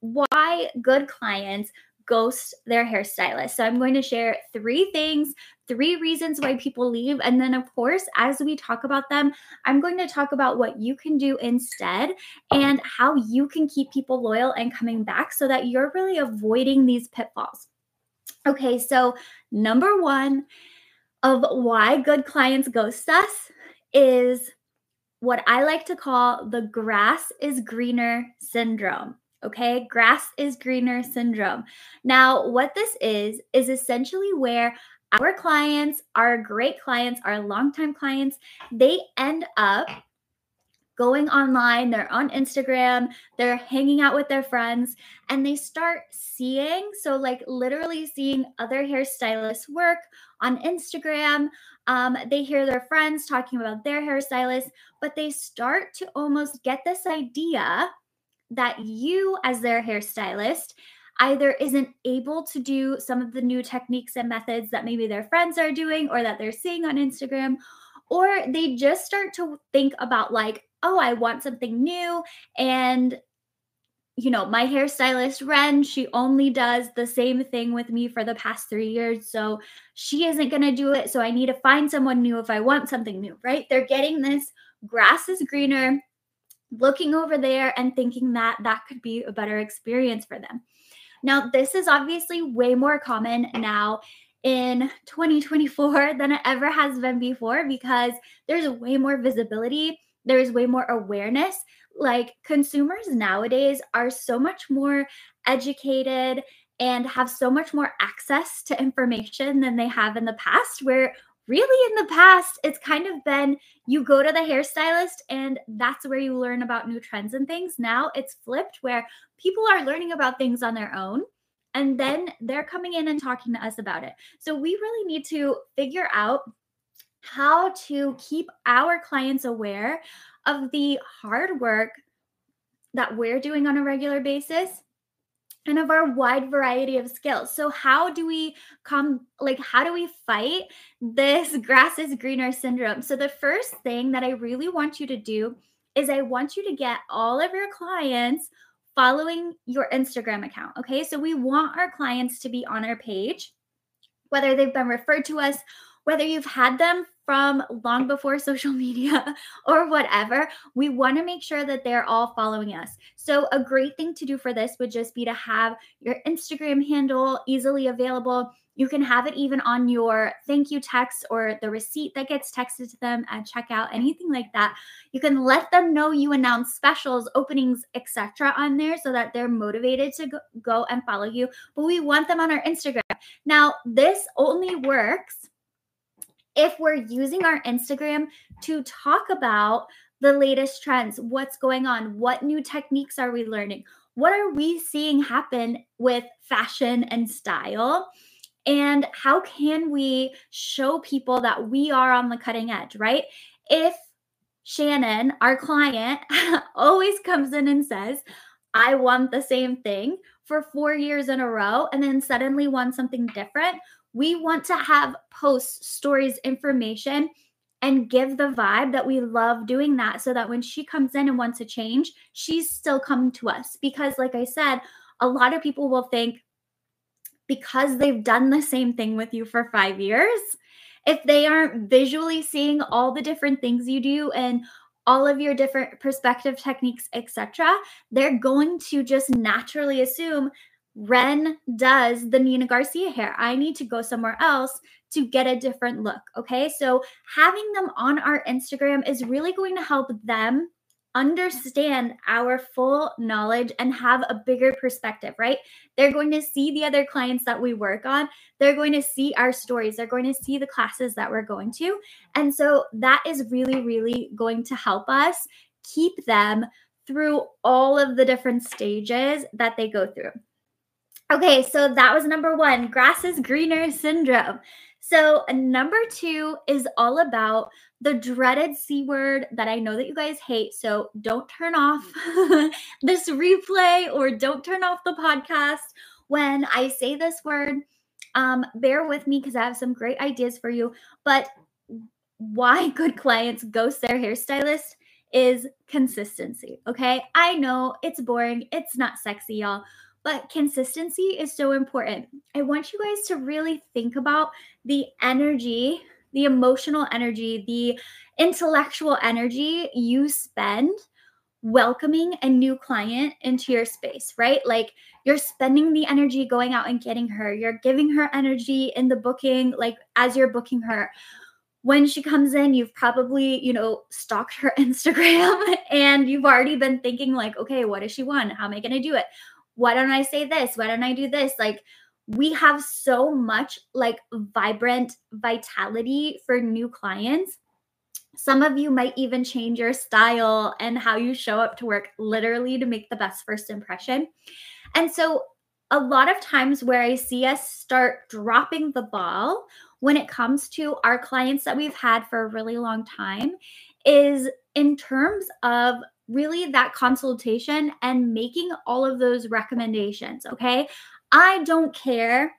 why good clients ghost their hairstylist. So I'm going to share three things, three reasons why people leave. And then, of course, as we talk about them, I'm going to talk about what you can do instead and how you can keep people loyal and coming back so that you're really avoiding these pitfalls. Okay, so number one of why good clients ghost us is what I like to call the grass is greener syndrome. Okay, grass is greener syndrome. Now, what this is, is essentially where our clients, our great clients, our longtime clients, they end up going online, they're on Instagram, they're hanging out with their friends, and they start seeing, so like literally seeing other hairstylists work on Instagram. Um, they hear their friends talking about their hairstylists, but they start to almost get this idea that you, as their hairstylist, either isn't able to do some of the new techniques and methods that maybe their friends are doing or that they're seeing on Instagram, or they just start to think about, like, oh, I want something new. And, you know, my hairstylist, Ren, she only does the same thing with me for the past three years. So she isn't going to do it. So I need to find someone new if I want something new, right? They're getting this grass is greener looking over there and thinking that that could be a better experience for them. Now, this is obviously way more common now in 2024 than it ever has been before because there's way more visibility, there's way more awareness. Like consumers nowadays are so much more educated and have so much more access to information than they have in the past, where really in the past it's kind of been you go to the hairstylist and that's where you learn about new trends and things. Now it's flipped where people are learning about things on their own and then they're coming in and talking to us about it. So we really need to figure out how to keep our clients aware of the hard work that we're doing on a regular basis and of our wide variety of skills. So how do we come like how do we fight this grass is greener syndrome? So the first thing that I really want you to do is I want you to get all of your clients following your Instagram account. Okay? So we want our clients to be on our page whether they've been referred to us whether you've had them from long before social media or whatever, we want to make sure that they're all following us. So, a great thing to do for this would just be to have your Instagram handle easily available. You can have it even on your thank you text or the receipt that gets texted to them at checkout, anything like that. You can let them know you announce specials, openings, etc. on there so that they're motivated to go, and follow you. But we want them on our Instagram. Now, this only works if we're using our Instagram to talk about the latest trends, what's going on, what new techniques are we learning, what are we seeing happen with fashion and style, and how can we show people that we are on the cutting edge, right? If Shannon, our client, always comes in and says, I want the same thing for four years in a row, and then suddenly wants something different, we want to have posts, stories, information, and give the vibe that we love doing that so that when she comes in and wants to change, she's still coming to us. Because, like I said, a lot of people will think because they've done the same thing with you for five years, if they aren't visually seeing all the different things you do and all of your different perspective techniques, etc., they're going to just naturally assume Ren does the Nina Garcia hair. I need to go somewhere else to get a different look. Okay. So having them on our Instagram is really going to help them understand our full knowledge and have a bigger perspective, right? They're going to see the other clients that we work on. They're going to see our stories. They're going to see the classes that we're going to. And so that is really, really going to help us keep them through all of the different stages that they go through. Okay, so that was number one grass is greener syndrome. So, number two is all about the dreaded C word that I know that you guys hate. So, don't turn off this replay or don't turn off the podcast when I say this word. Um, bear with me because I have some great ideas for you. But why good clients ghost their hairstylist is consistency. Okay. I know it's boring, it's not sexy, y'all but consistency is so important. I want you guys to really think about the energy, the emotional energy, the intellectual energy you spend welcoming a new client into your space, right? Like you're spending the energy going out and getting her, you're giving her energy in the booking, like as you're booking her. When she comes in, you've probably, you know, stalked her Instagram and you've already been thinking, like, okay, what does she want? How am I going to do it? Why don't I say this? Why don't I do this? Like, we have so much like vibrant vitality for new clients. Some of you might even change your style and how you show up to work literally to make the best first impression. And so, a lot of times where I see us start dropping the ball when it comes to our clients that we've had for a really long time is in terms of really that consultation and making all of those recommendations. Okay. I don't care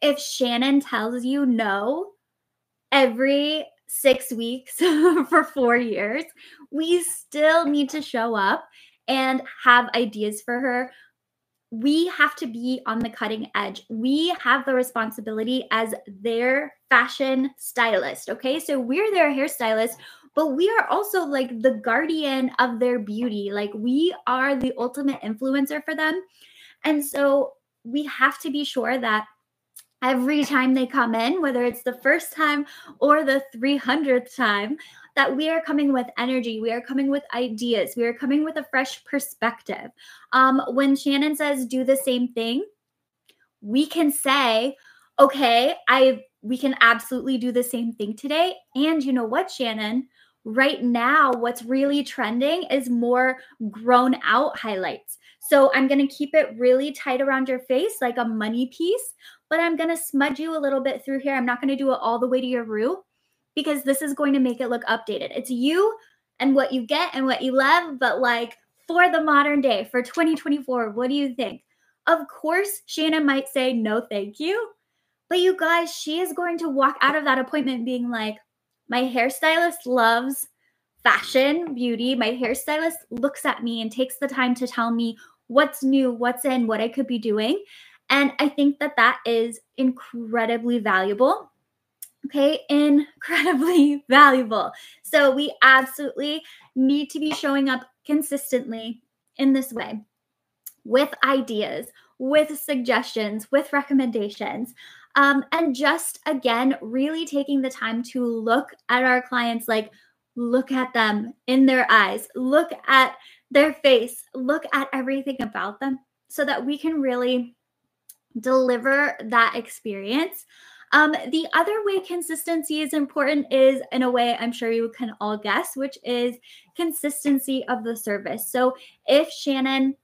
if Shannon tells you no every six weeks for four years. We still need to show up and have ideas for her. We have to be on the cutting edge. We have the responsibility as their fashion stylist. Okay. So we're their hairstylist but we are also like the guardian of their beauty. Like we are the ultimate influencer for them. And so we have to be sure that every time they come in, whether it's the first time or the 300th time, that we are coming with energy, we are coming with ideas, we are coming with a fresh perspective. Um, when Shannon says do the same thing, we can say, okay, I we can absolutely do the same thing today. And you know what, Shannon? Right now, what's really trending is more grown out highlights. So I'm going to keep it really tight around your face, like a money piece, but I'm going to smudge you a little bit through here. I'm not going to do it all the way to your root because this is going to make it look updated. It's you and what you get and what you love, but like for the modern day, for 2024, what do you think? Of course, Shannon might say, no, thank you. But you guys, she is going to walk out of that appointment being like, my hairstylist loves fashion, beauty. My hairstylist looks at me and takes the time to tell me what's new, what's in, what I could be doing. And I think that that is incredibly valuable. Okay, incredibly valuable. So we absolutely need to be showing up consistently in this way with ideas, with suggestions, with recommendations. Um, and just again, really taking the time to look at our clients, like look at them in their eyes, look at their face, look at everything about them so that we can really deliver that experience. Um, the other way consistency is important is in a way I'm sure you can all guess, which is consistency of the service. So if Shannon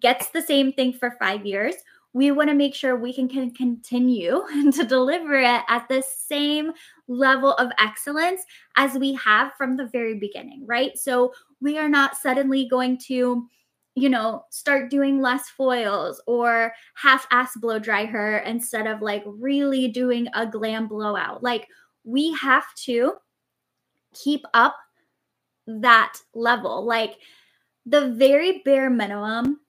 gets the same thing for five years, we want to make sure we can, can continue to deliver it at the same level of excellence as we have from the very beginning, right? So we are not suddenly going to you know, start doing less foils or half ass blow dry her instead of like really doing a glam blowout. Like we have to keep up that level. Like the very bare minimum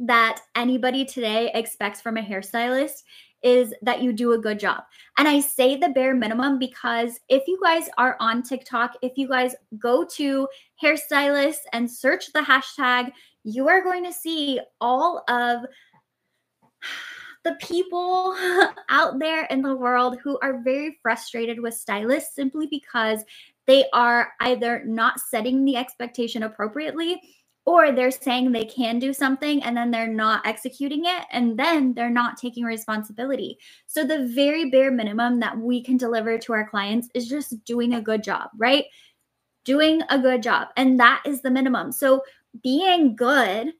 that anybody today expects from a hairstylist is that you do a good job. And I say the bare minimum because if you guys are on TikTok, if you guys go to hairstylist and search the hashtag, you are going to see all of the people out there in the world who are very frustrated with stylists simply because they are either not setting the expectation appropriately or they're saying they can do something and then they're not executing it and then they're not taking responsibility. So the very bare minimum that we can deliver to our clients is just doing a good job, right? Doing a good job. And that is the minimum. So being good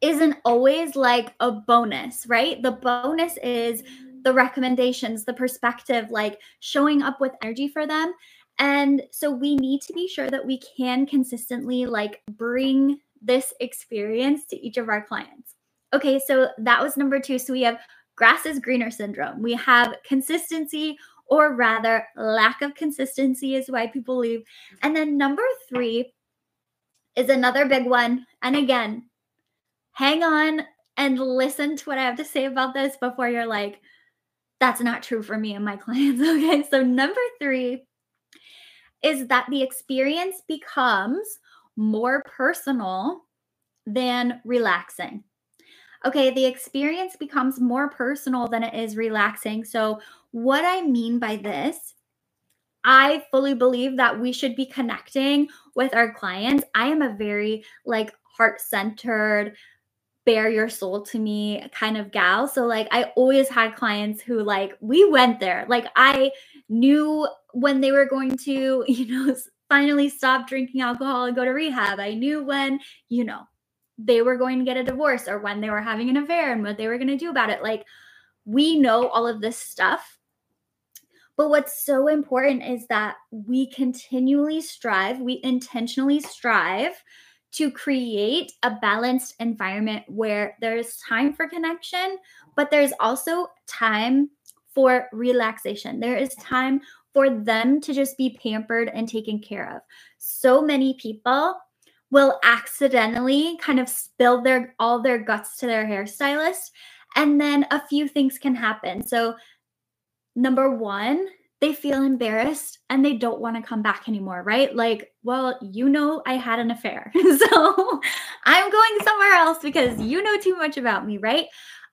isn't always like a bonus, right? The bonus is the recommendations, the perspective, like showing up with energy for them. And so we need to be sure that we can consistently like bring this experience to each of our clients. Okay, so that was number 2. So we have grass is greener syndrome. We have consistency or rather lack of consistency is why people leave. And then number 3 is another big one. And again, hang on and listen to what I have to say about this before you're like, that's not true for me and my clients. Okay. So, number three is that the experience becomes more personal than relaxing. Okay, the experience becomes more personal than it is relaxing. So, what I mean by this, I fully believe that we should be connecting with our clients. I am a very like heart centered, bare your soul to me kind of gal. So like I always had clients who like we went there. Like I knew when they were going to, you know, finally stop drinking alcohol and go to rehab. I knew when, you know, they were going to get a divorce or when they were having an affair and what they were going to do about it. Like we know all of this stuff. But what's so important is that we continually strive, we intentionally strive to create a balanced environment where there's time for connection, but there's also time for relaxation. There is time for them to just be pampered and taken care of. So many people will accidentally kind of spill their all their guts to their hairstylist and then a few things can happen. So number 1, they feel embarrassed and they don't want to come back anymore, right? Like, well, you know, I had an affair. so I'm going somewhere else because you know too much about me, right?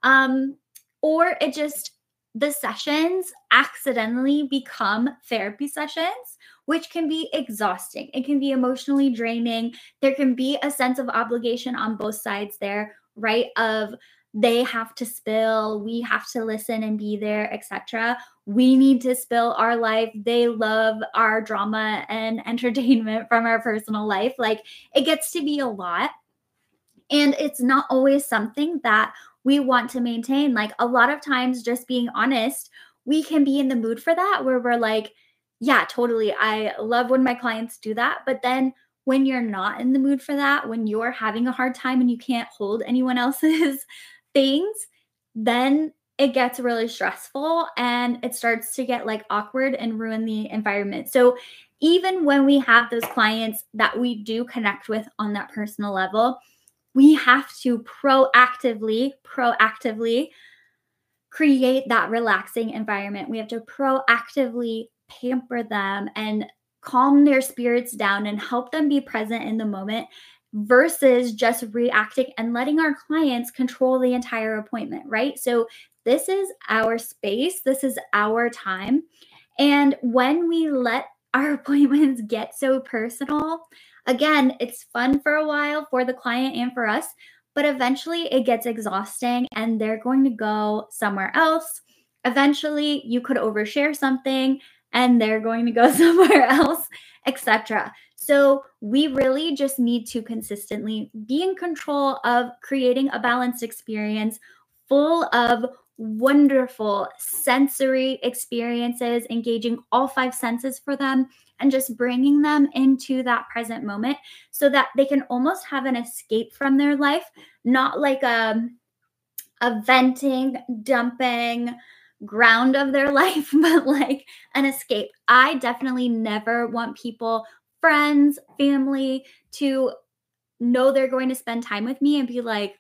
Um, or it just, the sessions accidentally become therapy sessions, which can be exhausting. It can be emotionally draining. There can be a sense of obligation on both sides there, right? Of, they have to spill we have to listen and be there etc we need to spill our life. They love our drama and entertainment from our personal life. Like it gets to be a lot. And it's not always something that we want to maintain. Like a lot of times just being honest we can be in the mood for that where we're like yeah totally. I love when my clients do that. But then when you're not in the mood for that, when you're having a hard time and you can't hold anyone else's things, then it gets really stressful and it starts to get like awkward and ruin the environment. So, even when we have those clients that we do connect with on that personal level, we have to proactively, proactively create that relaxing environment. We have to proactively pamper them and calm their spirits down and help them be present in the moment versus just reacting and letting our clients control the entire appointment, right? So, this is our space, this is our time. And when we let our appointments get so personal, again, it's fun for a while for the client and for us, but eventually it gets exhausting and they're going to go somewhere else. Eventually, you could overshare something and they're going to go somewhere else, etc. So we really just need to consistently be in control of creating a balanced experience full of wonderful sensory experiences, engaging all five senses for them, and just bringing them into that present moment so that they can almost have an escape from their life, not like a, a venting, dumping, ground of their life, but like an escape. I definitely never want people friends, family to know they're going to spend time with me and be like,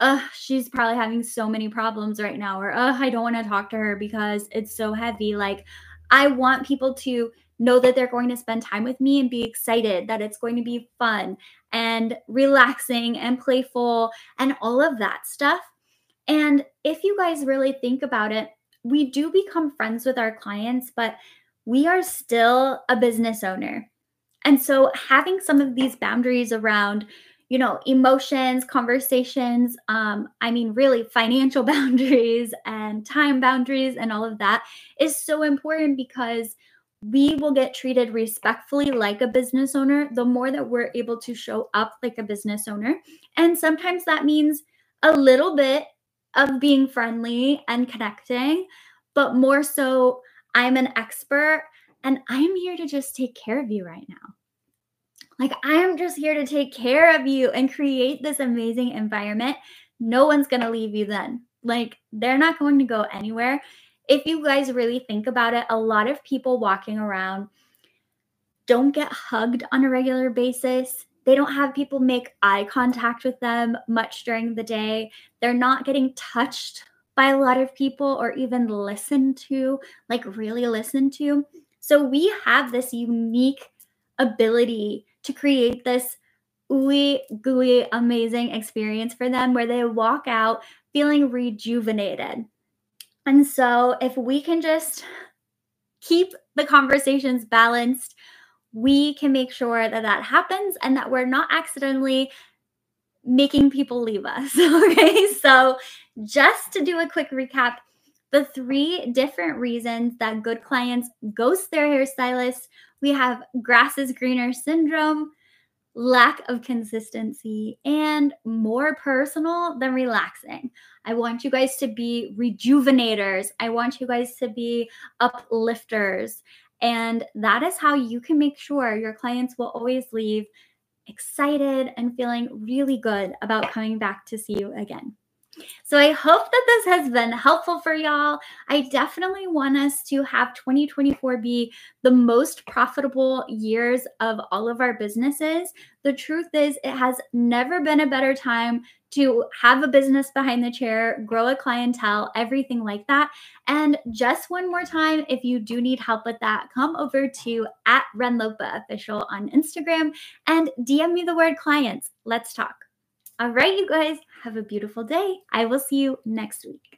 uh, she's probably having so many problems right now, or uh, I don't want to talk to her because it's so heavy. Like, I want people to know that they're going to spend time with me and be excited that it's going to be fun and relaxing and playful and all of that stuff. And if you guys really think about it, we do become friends with our clients, but we are still a business owner. And so having some of these boundaries around you know, emotions, conversations, um, I mean, really financial boundaries and time boundaries and all of that is so important because we will get treated respectfully like a business owner the more that we're able to show up like a business owner. And sometimes that means a little bit of being friendly and connecting, but more so, I'm an expert and I'm here to just take care of you right now. Like, I'm just here to take care of you and create this amazing environment. No one's going to leave you then. Like, they're not going to go anywhere. If you guys really think about it, a lot of people walking around don't get hugged on a regular basis. They don't have people make eye contact with them much during the day. They're not getting touched by a lot of people or even listened to, like really listened to. So we have this unique ability to create this ooey gooey amazing experience for them where they walk out feeling rejuvenated. And so if we can just keep the conversations balanced, we can make sure that that happens and that we're not accidentally making people leave us. Okay. So, just to do a quick recap, the three different reasons that good clients ghost their hairstylist we have grass is greener syndrome, lack of consistency, and more personal than relaxing. I want you guys to be rejuvenators. I want you guys to be uplifters. And that is how you can make sure your clients will always leave excited and feeling really good about coming back to see you again. So I hope that this has been helpful for y'all. I definitely want us to have 2024 be the most profitable years of all of our businesses. The truth is, it has never been a better time to have a business behind the chair, grow a clientele, everything like that. And just one more time, if you do need help with that, come over to at Renlopa official on Instagram and DM me the word clients. Let's talk. All right, you guys, have a beautiful day. I will see you next week.